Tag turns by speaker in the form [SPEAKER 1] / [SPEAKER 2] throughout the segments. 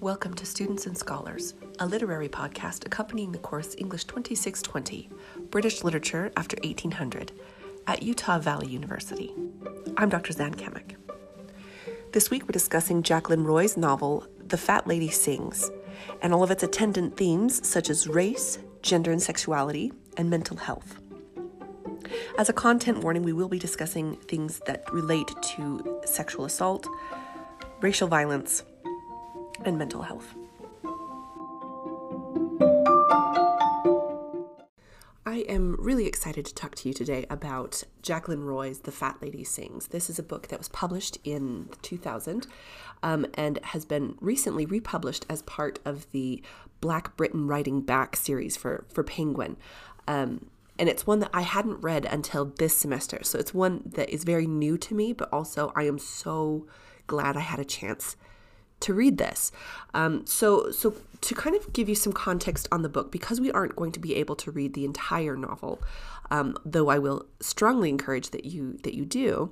[SPEAKER 1] Welcome to Students and Scholars, a literary podcast accompanying the course English 2620, British Literature After 1800, at Utah Valley University. I'm Dr. Zan Cammack. This week we're discussing Jacqueline Roy's novel, The Fat Lady Sings, and all of its attendant themes such as race, gender and sexuality, and mental health. As a content warning, we will be discussing things that relate to sexual assault, racial violence, and mental health. I am really excited to talk to you today about Jacqueline Roy's The Fat Lady Sings. This is a book that was published in 2000 um, and has been recently republished as part of the Black Britain Writing Back series for, for Penguin. Um, and it's one that I hadn't read until this semester. So it's one that is very new to me, but also I am so glad I had a chance to read this. Um, so, so to kind of give you some context on the book, because we aren't going to be able to read the entire novel, um, though I will strongly encourage that you that you do.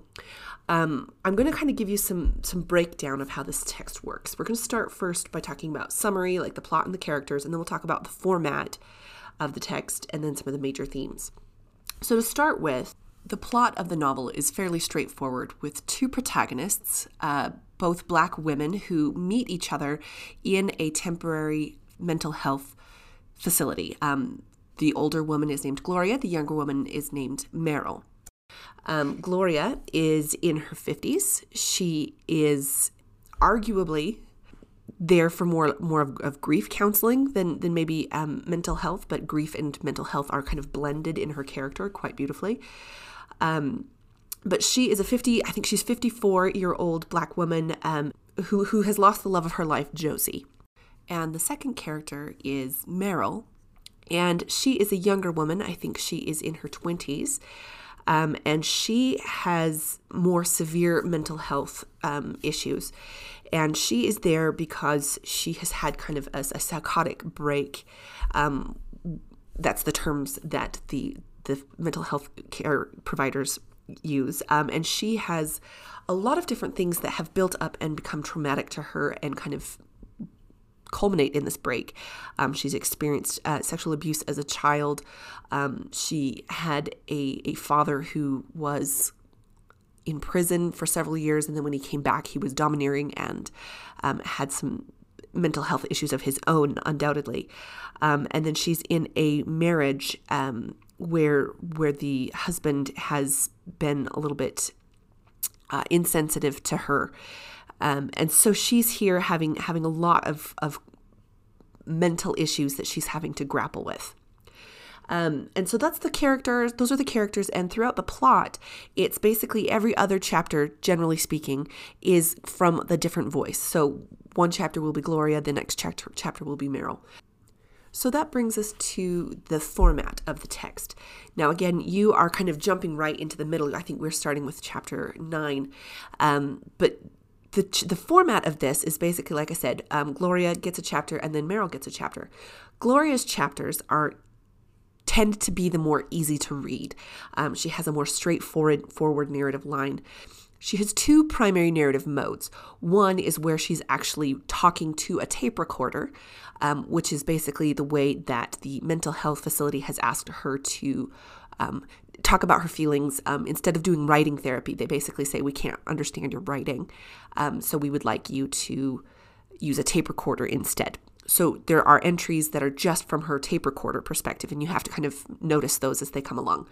[SPEAKER 1] Um, I'm going to kind of give you some some breakdown of how this text works. We're going to start first by talking about summary, like the plot and the characters, and then we'll talk about the format of the text and then some of the major themes. So to start with, the plot of the novel is fairly straightforward with two protagonists, uh, both black women who meet each other in a temporary mental health facility. Um, the older woman is named Gloria, the younger woman is named Meryl. Um, Gloria is in her 50s. She is arguably there for more more of, of grief counseling than than maybe um, mental health, but grief and mental health are kind of blended in her character quite beautifully. Um, but she is a 50, I think she's 54 year old black woman um, who, who has lost the love of her life, Josie. And the second character is Meryl, and she is a younger woman. I think she is in her 20s. Um, and she has more severe mental health um, issues. And she is there because she has had kind of a, a psychotic break. Um, that's the terms that the the mental health care providers use. Um, and she has a lot of different things that have built up and become traumatic to her and kind of culminate in this break. Um, she's experienced uh, sexual abuse as a child. Um, she had a, a father who was in prison for several years, and then when he came back, he was domineering and um, had some mental health issues of his own, undoubtedly. Um, and then she's in a marriage um, where where the husband has been a little bit uh, insensitive to her, um, and so she's here having having a lot of of mental issues that she's having to grapple with. Um, and so that's the characters, those are the characters. And throughout the plot, it's basically every other chapter, generally speaking, is from the different voice. So one chapter will be Gloria, the next chapter, chapter will be Meryl. So that brings us to the format of the text. Now, again, you are kind of jumping right into the middle. I think we're starting with chapter nine. Um, but the, the format of this is basically, like I said, um, Gloria gets a chapter and then Meryl gets a chapter. Gloria's chapters are tend to be the more easy to read. Um, she has a more straightforward forward narrative line. She has two primary narrative modes. One is where she's actually talking to a tape recorder, um, which is basically the way that the mental health facility has asked her to um, talk about her feelings. Um, instead of doing writing therapy, they basically say, We can't understand your writing, um, so we would like you to use a tape recorder instead. So there are entries that are just from her tape recorder perspective, and you have to kind of notice those as they come along.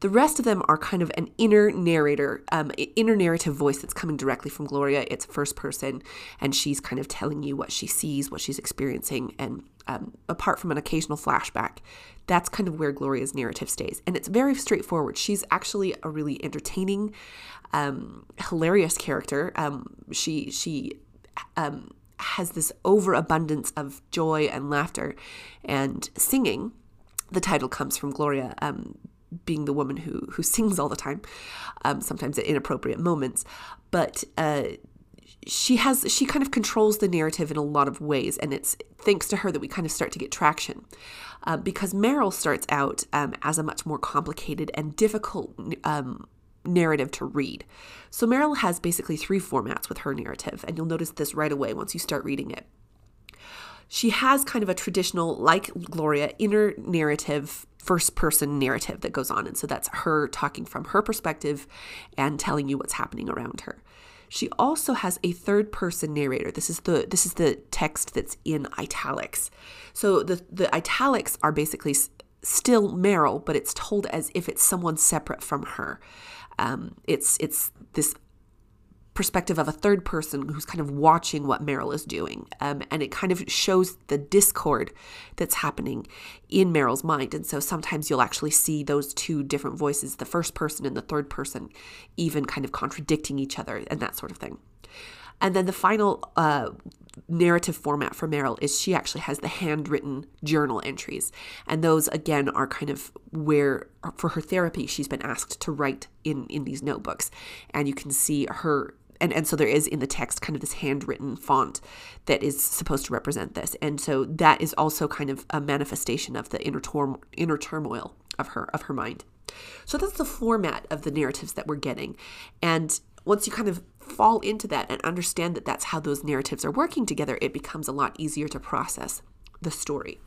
[SPEAKER 1] The rest of them are kind of an inner narrator, um, inner narrative voice that's coming directly from Gloria. It's first person, and she's kind of telling you what she sees, what she's experiencing, and um, apart from an occasional flashback, that's kind of where Gloria's narrative stays. And it's very straightforward. She's actually a really entertaining, um, hilarious character. Um, she she um, has this overabundance of joy and laughter and singing. The title comes from Gloria um, being the woman who who sings all the time, um, sometimes at inappropriate moments, but. Uh, she has she kind of controls the narrative in a lot of ways and it's thanks to her that we kind of start to get traction uh, because meryl starts out um, as a much more complicated and difficult um, narrative to read so meryl has basically three formats with her narrative and you'll notice this right away once you start reading it she has kind of a traditional, like Gloria, inner narrative, first person narrative that goes on. And so that's her talking from her perspective and telling you what's happening around her. She also has a third person narrator. This is the this is the text that's in italics. So the the italics are basically still Meryl, but it's told as if it's someone separate from her. Um, it's it's this perspective of a third person who's kind of watching what Meryl is doing. Um, and it kind of shows the discord that's happening in Meryl's mind. And so sometimes you'll actually see those two different voices, the first person and the third person, even kind of contradicting each other and that sort of thing. And then the final uh, narrative format for Meryl is she actually has the handwritten journal entries. And those, again, are kind of where, for her therapy, she's been asked to write in, in these notebooks. And you can see her and, and so there is in the text kind of this handwritten font that is supposed to represent this and so that is also kind of a manifestation of the inner, tor- inner turmoil of her of her mind so that's the format of the narratives that we're getting and once you kind of fall into that and understand that that's how those narratives are working together, it becomes a lot easier to process the story.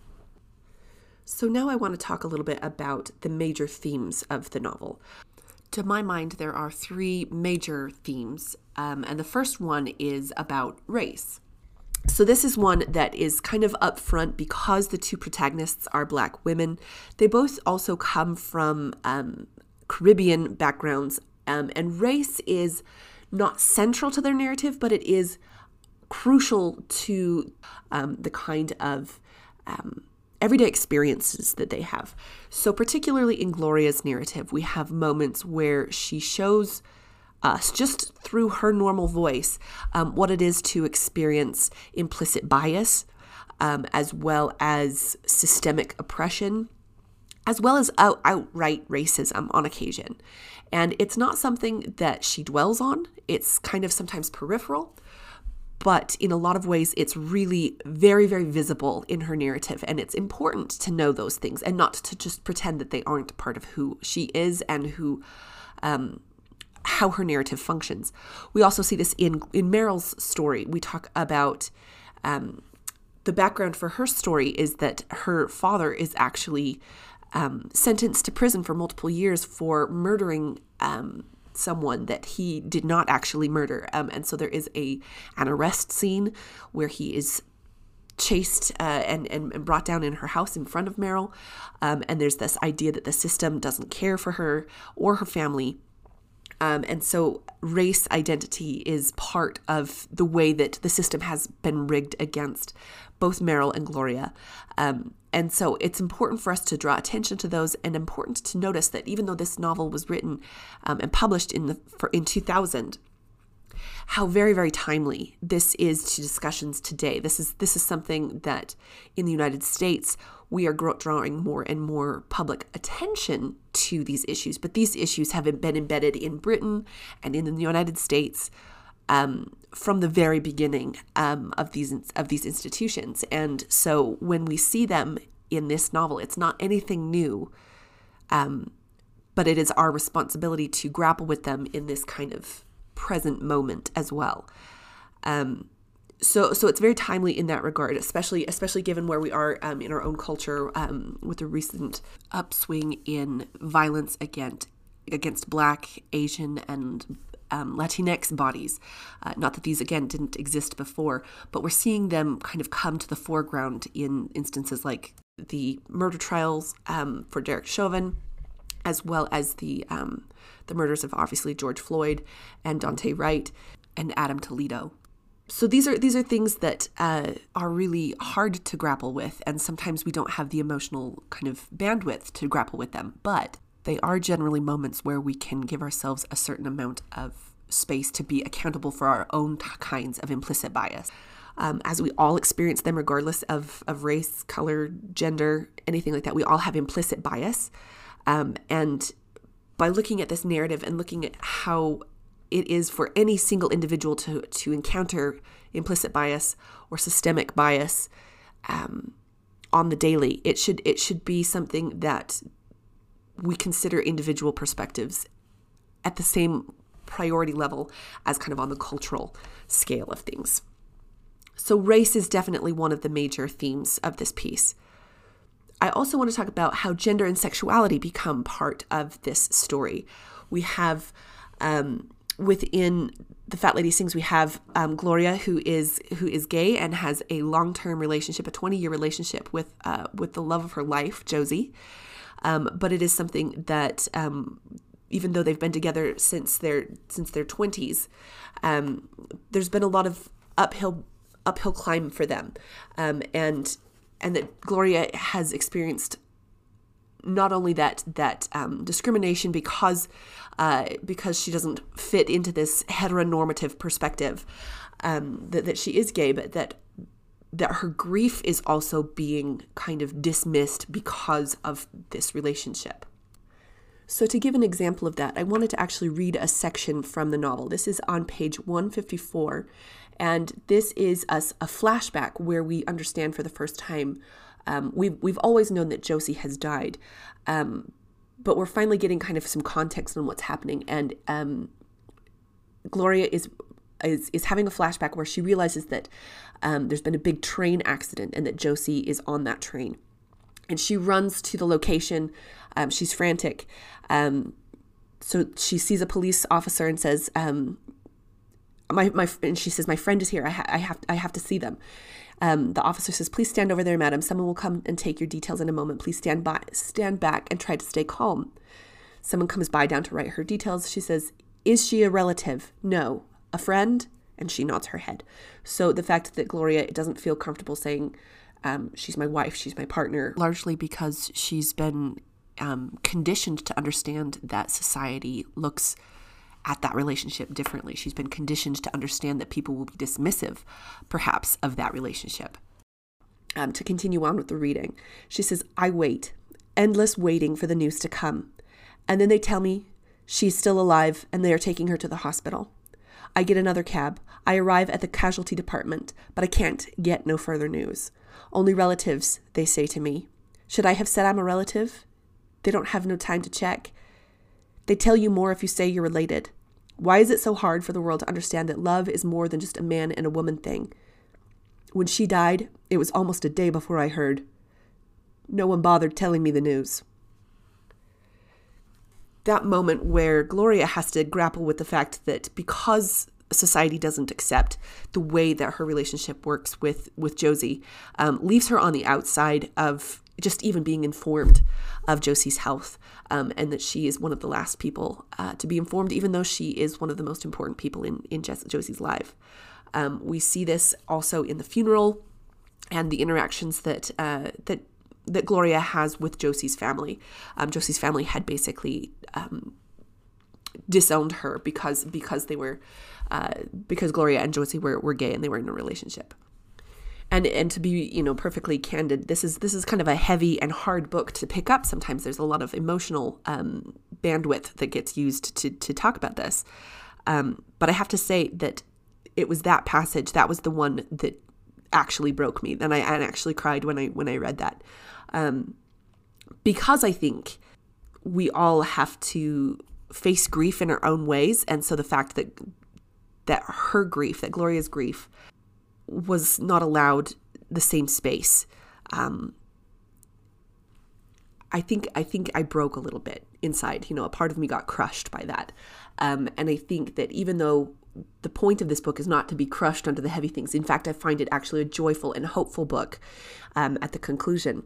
[SPEAKER 1] So, now I want to talk a little bit about the major themes of the novel. To my mind, there are three major themes, um, and the first one is about race. So, this is one that is kind of upfront because the two protagonists are black women. They both also come from um, Caribbean backgrounds, um, and race is not central to their narrative, but it is crucial to um, the kind of um, everyday experiences that they have. So, particularly in Gloria's narrative, we have moments where she shows us, just through her normal voice, um, what it is to experience implicit bias, um, as well as systemic oppression, as well as out- outright racism on occasion. And it's not something that she dwells on, it's kind of sometimes peripheral. But in a lot of ways, it's really very, very visible in her narrative. And it's important to know those things and not to just pretend that they aren't part of who she is and who um, how her narrative functions. We also see this in in Meryl's story. We talk about um, the background for her story is that her father is actually um, sentenced to prison for multiple years for murdering um, someone that he did not actually murder. Um, and so there is a an arrest scene where he is chased uh, and, and brought down in her house in front of Meryl. Um, and there's this idea that the system doesn't care for her or her family. Um, and so race identity is part of the way that the system has been rigged against both Meryl and Gloria. Um, and so it's important for us to draw attention to those and important to notice that even though this novel was written um, and published in the for, in 2000 how very very timely this is to discussions today this is this is something that in the United States we are drawing more and more public attention to these issues but these issues have been embedded in Britain and in the United States um, from the very beginning um, of these of these institutions. And so when we see them in this novel, it's not anything new, um, but it is our responsibility to grapple with them in this kind of present moment as well. Um, so, so it's very timely in that regard, especially especially given where we are um, in our own culture um, with the recent upswing in violence against against Black, Asian, and um, Latinx bodies. Uh, not that these, again, didn't exist before, but we're seeing them kind of come to the foreground in instances like the murder trials um, for Derek Chauvin, as well as the um, the murders of obviously George Floyd and Daunte Wright and Adam Toledo. So these are these are things that uh, are really hard to grapple with, and sometimes we don't have the emotional kind of bandwidth to grapple with them. But they are generally moments where we can give ourselves a certain amount of space to be accountable for our own t- kinds of implicit bias. Um, as we all experience them, regardless of, of race, color, gender, anything like that, we all have implicit bias. Um, and by looking at this narrative and looking at how it is for any single individual to, to encounter implicit bias or systemic bias um, on the daily, it should it should be something that we consider individual perspectives at the same priority level as kind of on the cultural scale of things. So, race is definitely one of the major themes of this piece. I also want to talk about how gender and sexuality become part of this story. We have um, within the fat lady sings we have um, gloria who is who is gay and has a long-term relationship a 20-year relationship with uh, with the love of her life josie um, but it is something that um, even though they've been together since their since their 20s um, there's been a lot of uphill uphill climb for them. Um, and and that gloria has experienced not only that that um, discrimination because uh, because she doesn't fit into this heteronormative perspective um, that, that she is gay, but that that her grief is also being kind of dismissed because of this relationship. So, to give an example of that, I wanted to actually read a section from the novel. This is on page 154, and this is a, a flashback where we understand for the first time um, we've, we've always known that Josie has died, um, but we're finally getting kind of some context on what's happening. And um, Gloria is, is is having a flashback where she realizes that um, there's been a big train accident and that Josie is on that train. And she runs to the location. Um, she's frantic. Um, so she sees a police officer and says, my, my and she says my friend is here I, ha- I have I have to see them um, the officer says, Please stand over there, madam. Someone will come and take your details in a moment. Please stand by, stand back and try to stay calm. Someone comes by down to write her details. She says, Is she a relative? No. A friend? And she nods her head. So the fact that Gloria doesn't feel comfortable saying, um, She's my wife, she's my partner, largely because she's been um, conditioned to understand that society looks at that relationship differently. She's been conditioned to understand that people will be dismissive, perhaps, of that relationship. Um, to continue on with the reading, she says, I wait, endless waiting for the news to come. And then they tell me she's still alive and they are taking her to the hospital. I get another cab. I arrive at the casualty department, but I can't get no further news. Only relatives, they say to me. Should I have said I'm a relative? They don't have no time to check. They tell you more if you say you're related. Why is it so hard for the world to understand that love is more than just a man and a woman thing? When she died, it was almost a day before I heard. No one bothered telling me the news. That moment where Gloria has to grapple with the fact that because society doesn't accept the way that her relationship works with with Josie, um, leaves her on the outside of just even being informed of Josie's health, um, and that she is one of the last people uh, to be informed, even though she is one of the most important people in in Josie's life. Um, we see this also in the funeral and the interactions that uh, that that Gloria has with Josie's family. Um, Josie's family had basically um, disowned her because because they were uh, because Gloria and Josie were, were gay and they were in a relationship. And and to be you know perfectly candid this is this is kind of a heavy and hard book to pick up. Sometimes there's a lot of emotional um, bandwidth that gets used to to talk about this. Um, but i have to say that it was that passage that was the one that actually broke me and i, actually cried when i when i read that um, because i think we all have to face grief in our own ways and so the fact that that her grief that gloria's grief was not allowed the same space. Um, I think I think I broke a little bit inside. You know, a part of me got crushed by that, um, and I think that even though the point of this book is not to be crushed under the heavy things, in fact, I find it actually a joyful and hopeful book. Um, at the conclusion,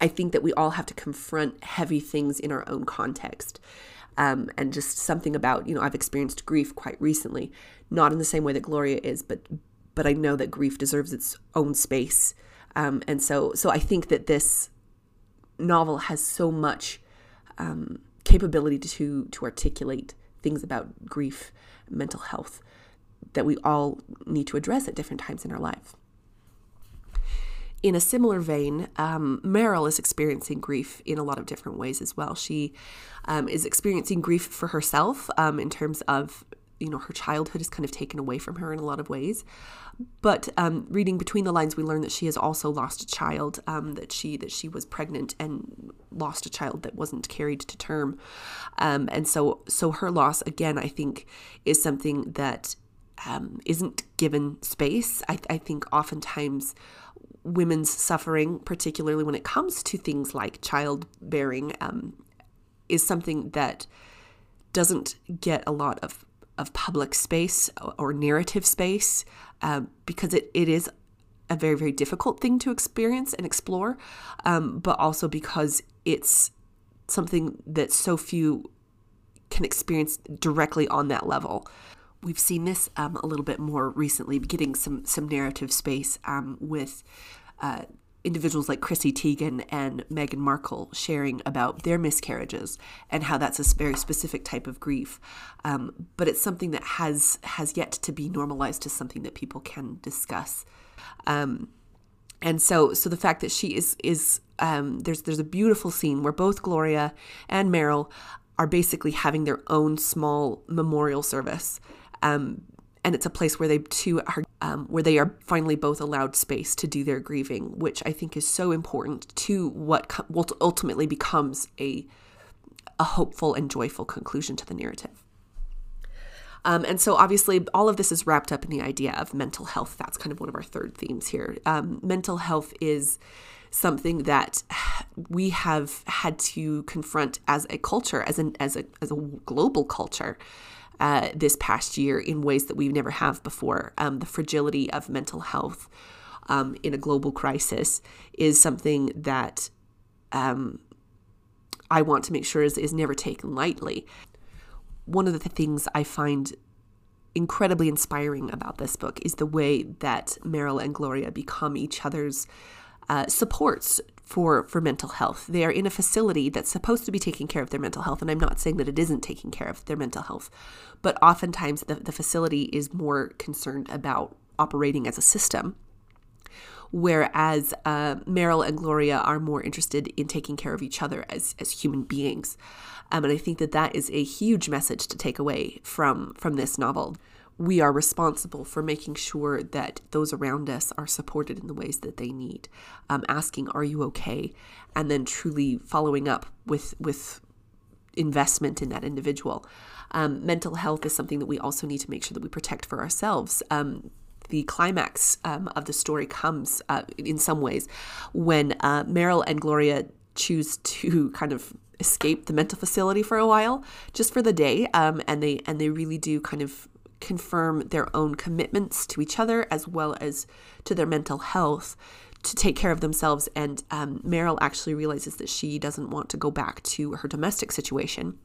[SPEAKER 1] I think that we all have to confront heavy things in our own context. Um, and just something about, you know, I've experienced grief quite recently, not in the same way that Gloria is, but but I know that grief deserves its own space. Um, and so, so I think that this novel has so much um, capability to to articulate things about grief, mental health, that we all need to address at different times in our life. In a similar vein, um, Meryl is experiencing grief in a lot of different ways as well. She um, is experiencing grief for herself um, in terms of you know her childhood is kind of taken away from her in a lot of ways but um, reading between the lines we learn that she has also lost a child um, that she that she was pregnant and lost a child that wasn't carried to term um, and so so her loss again i think is something that um, isn't given space. I, I think oftentimes women's suffering, particularly when it comes to things like childbearing, um, is something that doesn't get a lot of, of public space or narrative space um, because it, it is a very, very difficult thing to experience and explore, um, but also because it's something that so few can experience directly on that level. We've seen this um, a little bit more recently, getting some some narrative space um, with uh, individuals like Chrissy Teigen and Meghan Markle sharing about their miscarriages and how that's a very specific type of grief. Um, but it's something that has has yet to be normalized to something that people can discuss. Um, and so so the fact that she is is um, there's there's a beautiful scene where both Gloria and Meryl are basically having their own small memorial service. Um, and it's a place where they two are um, where they are finally both allowed space to do their grieving, which I think is so important to what co- ultimately becomes a a hopeful and joyful conclusion to the narrative. Um, and so, obviously, all of this is wrapped up in the idea of mental health. That's kind of one of our third themes here. Um, mental health is something that we have had to confront as a culture, as an as a as a global culture. Uh, this past year, in ways that we never have before, um, the fragility of mental health um, in a global crisis is something that um, I want to make sure is, is never taken lightly. One of the things I find incredibly inspiring about this book is the way that Meryl and Gloria become each other's uh, supports for for mental health. They are in a facility that's supposed to be taking care of their mental health, and I'm not saying that it isn't taking care of their mental health, but oftentimes the, the facility is more concerned about operating as a system. Whereas uh, Meryl and Gloria are more interested in taking care of each other as, as human beings. Um, and I think that that is a huge message to take away from, from this novel we are responsible for making sure that those around us are supported in the ways that they need. Um, asking, "Are you okay?" and then truly following up with with investment in that individual. Um, mental health is something that we also need to make sure that we protect for ourselves. Um, the climax um, of the story comes uh, in some ways when uh, Meryl and Gloria choose to kind of escape the mental facility for a while, just for the day, um, and they and they really do kind of confirm their own commitments to each other as well as to their mental health to take care of themselves. And um, Meryl actually realizes that she doesn't want to go back to her domestic situation.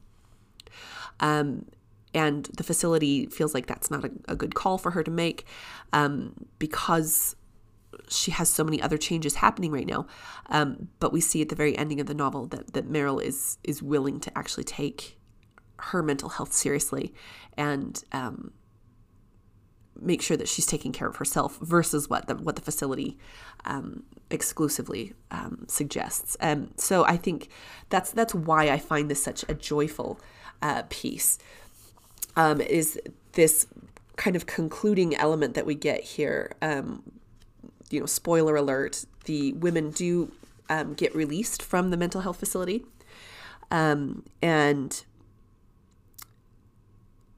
[SPEAKER 1] Um, and the facility feels like that's not a, a good call for her to make um, because she has so many other changes happening right now. Um, but we see at the very ending of the novel that, that Meryl is is willing to actually take her mental health seriously and um, make sure that she's taking care of herself versus what the what the facility um, exclusively um, suggests. Um, so I think that's that's why I find this such a joyful uh, piece. Um, is this kind of concluding element that we get here? Um, you know, spoiler alert: the women do um, get released from the mental health facility, and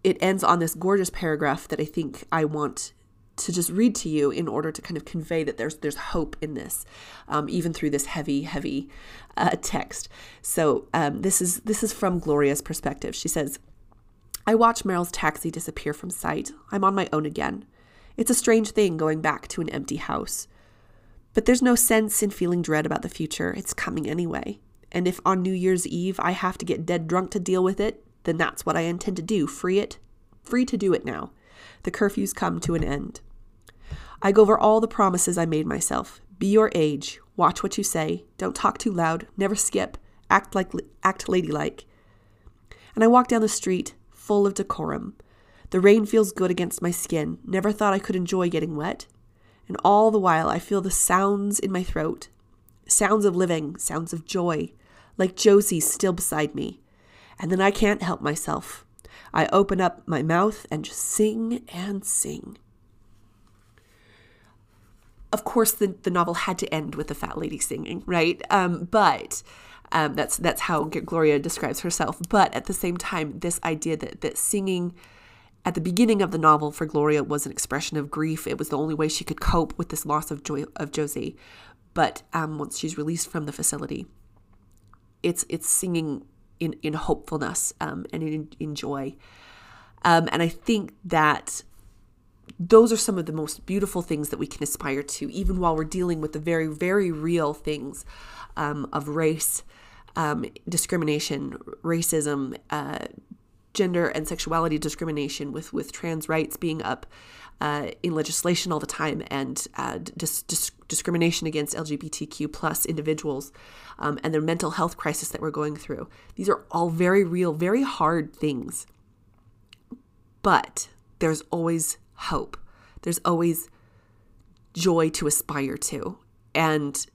[SPEAKER 1] it ends on this gorgeous paragraph that I think I want to just read to you in order to kind of convey that there's there's hope in this, um, even through this heavy heavy uh, text. So um, this is this is from Gloria's perspective. She says, "I watch Meryl's taxi disappear from sight. I'm on my own again. It's a strange thing going back to an empty house, but there's no sense in feeling dread about the future. It's coming anyway. And if on New Year's Eve I have to get dead drunk to deal with it, then that's what I intend to do. Free it, free to do it now. The curfew's come to an end. I go over all the promises I made myself. Be your age, watch what you say, don't talk too loud, never skip, act like act ladylike. And I walk down the street, full of decorum. The rain feels good against my skin. Never thought I could enjoy getting wet. And all the while I feel the sounds in my throat. Sounds of living, sounds of joy, like Josie still beside me and then I can't help myself. I open up my mouth and just sing and sing. Of course, the, the novel had to end with the fat lady singing, right? Um, but um, that's that's how Gloria describes herself. But at the same time, this idea that that singing at the beginning of the novel for Gloria was an expression of grief. It was the only way she could cope with this loss of joy of Josie. But um, once she's released from the facility, it's it's singing in in hopefulness um, and in, in joy. Um, and I think that those are some of the most beautiful things that we can aspire to, even while we're dealing with the very, very real things um, of race, um, discrimination, racism, uh, gender and sexuality discrimination, with with trans rights being up uh, in legislation all the time, and uh, dis- dis- discrimination against LGBTQ plus individuals, um, and the mental health crisis that we're going through. These are all very real, very hard things. But there's always hope. There's always joy to aspire to. And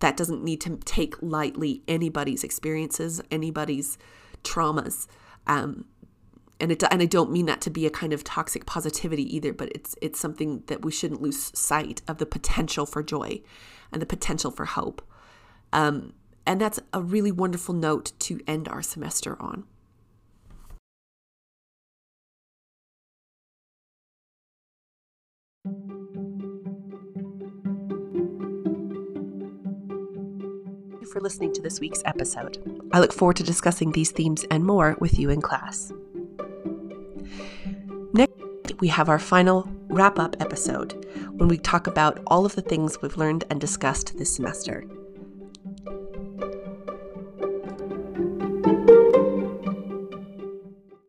[SPEAKER 1] that doesn't need to take lightly anybody's experiences, anybody's traumas. Um, and it and I don't mean that to be a kind of toxic positivity either, but it's it's something that we shouldn't lose sight of the potential for joy and the potential for hope. Um, and that's a really wonderful note to end our semester on. For listening to this week's episode. I look forward to discussing these themes and more with you in class. Next, we have our final wrap up episode when we talk about all of the things we've learned and discussed this semester.